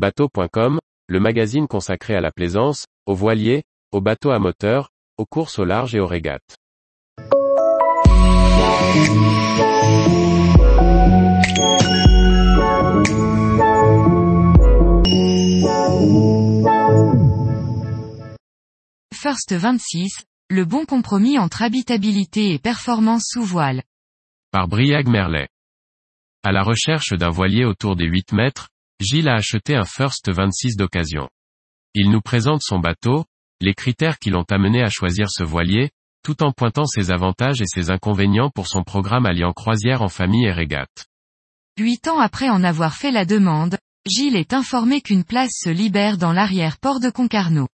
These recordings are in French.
Bateau.com, le magazine consacré à la plaisance, aux voiliers, aux bateaux à moteur, aux courses au large et aux régates. First 26, le bon compromis entre habitabilité et performance sous voile. Par Briag Merlet. À la recherche d'un voilier autour des 8 mètres, Gilles a acheté un First 26 d'occasion. Il nous présente son bateau, les critères qui l'ont amené à choisir ce voilier, tout en pointant ses avantages et ses inconvénients pour son programme alliant croisière en famille et régate. Huit ans après en avoir fait la demande, Gilles est informé qu'une place se libère dans l'arrière-port de Concarneau.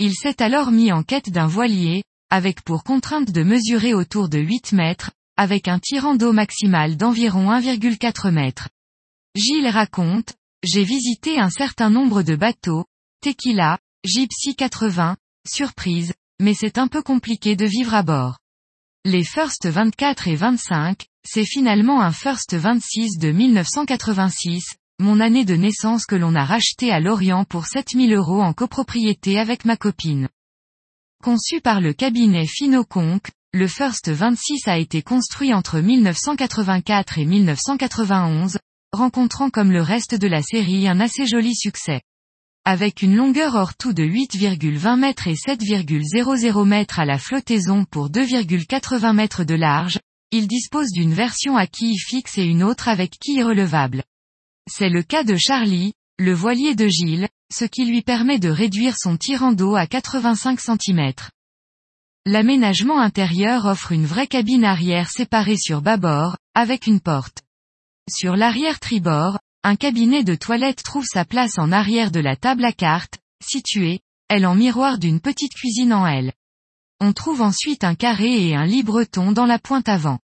Il s'est alors mis en quête d'un voilier, avec pour contrainte de mesurer autour de 8 mètres, avec un tirant d'eau maximal d'environ 1,4 mètres. Gilles raconte, j'ai visité un certain nombre de bateaux, Tequila, Gypsy 80, Surprise, mais c'est un peu compliqué de vivre à bord. Les First 24 et 25, c'est finalement un First 26 de 1986, mon année de naissance que l'on a racheté à Lorient pour 7000 euros en copropriété avec ma copine. Conçu par le cabinet Finoconc, le First 26 a été construit entre 1984 et 1991, rencontrant comme le reste de la série un assez joli succès. Avec une longueur hors tout de 8,20 mètres et 7,00 mètres à la flottaison pour 2,80 mètres de large, il dispose d'une version à quille fixe et une autre avec quille relevable. C'est le cas de Charlie, le voilier de Gilles, ce qui lui permet de réduire son tirant d'eau à 85 cm. L'aménagement intérieur offre une vraie cabine arrière séparée sur bâbord, avec une porte. Sur l'arrière tribord, un cabinet de toilette trouve sa place en arrière de la table à cartes, située, elle en miroir d'une petite cuisine en L. On trouve ensuite un carré et un lit breton dans la pointe avant.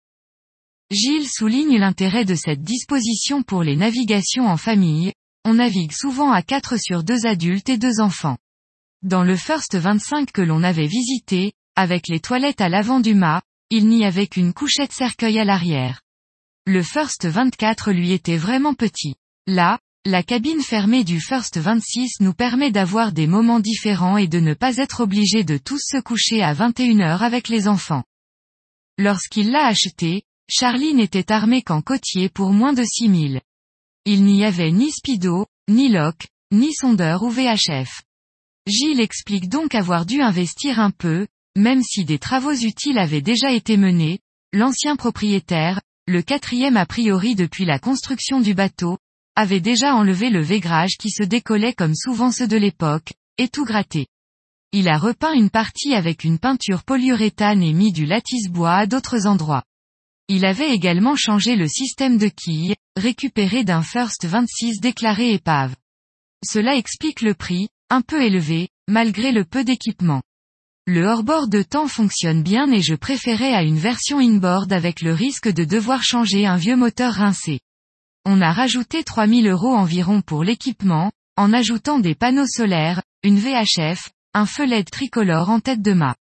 Gilles souligne l'intérêt de cette disposition pour les navigations en famille, on navigue souvent à 4 sur 2 adultes et 2 enfants. Dans le First 25 que l'on avait visité, avec les toilettes à l'avant du mât, il n'y avait qu'une couchette cercueil à l'arrière. Le First 24 lui était vraiment petit. Là, la cabine fermée du First 26 nous permet d'avoir des moments différents et de ne pas être obligé de tous se coucher à 21h avec les enfants. Lorsqu'il l'a acheté, Charlie n'était armé qu'en côtier pour moins de 6000. Il n'y avait ni speedo, ni lock, ni sondeur ou VHF. Gilles explique donc avoir dû investir un peu, même si des travaux utiles avaient déjà été menés, l'ancien propriétaire, le quatrième a priori depuis la construction du bateau, avait déjà enlevé le végrage qui se décollait comme souvent ceux de l'époque, et tout gratté. Il a repeint une partie avec une peinture polyuréthane et mis du lattice bois à d'autres endroits. Il avait également changé le système de quilles, récupéré d'un First 26 déclaré épave. Cela explique le prix, un peu élevé, malgré le peu d'équipement. Le hors-bord de temps fonctionne bien et je préférais à une version inboard avec le risque de devoir changer un vieux moteur rincé. On a rajouté 3000 euros environ pour l'équipement, en ajoutant des panneaux solaires, une VHF, un feu LED tricolore en tête de mât.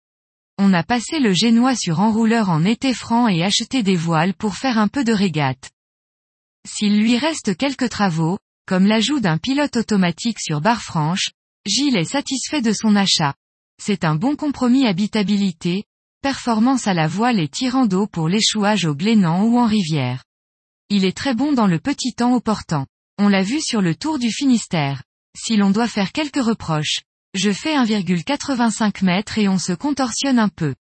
On a passé le génois sur enrouleur en été franc et acheté des voiles pour faire un peu de régate. S'il lui reste quelques travaux, comme l'ajout d'un pilote automatique sur barre franche, Gilles est satisfait de son achat. C'est un bon compromis habitabilité, performance à la voile et tirant d'eau pour l'échouage au glénan ou en rivière. Il est très bon dans le petit temps au portant. On l'a vu sur le tour du Finistère. Si l'on doit faire quelques reproches, je fais 1,85 mètres et on se contorsionne un peu.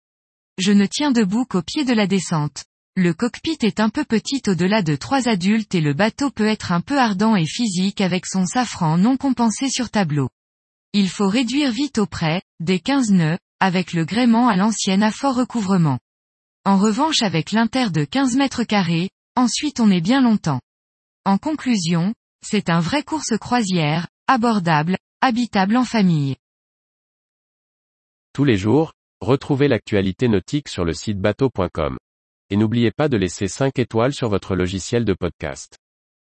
Je ne tiens debout qu'au pied de la descente. Le cockpit est un peu petit au-delà de trois adultes et le bateau peut être un peu ardent et physique avec son safran non compensé sur tableau. Il faut réduire vite auprès, des 15 nœuds, avec le gréement à l'ancienne à fort recouvrement. En revanche avec l'inter de 15 mètres carrés, ensuite on est bien longtemps. En conclusion, c'est un vrai course croisière, abordable, habitable en famille. Tous les jours, retrouvez l'actualité nautique sur le site bateau.com. Et n'oubliez pas de laisser 5 étoiles sur votre logiciel de podcast.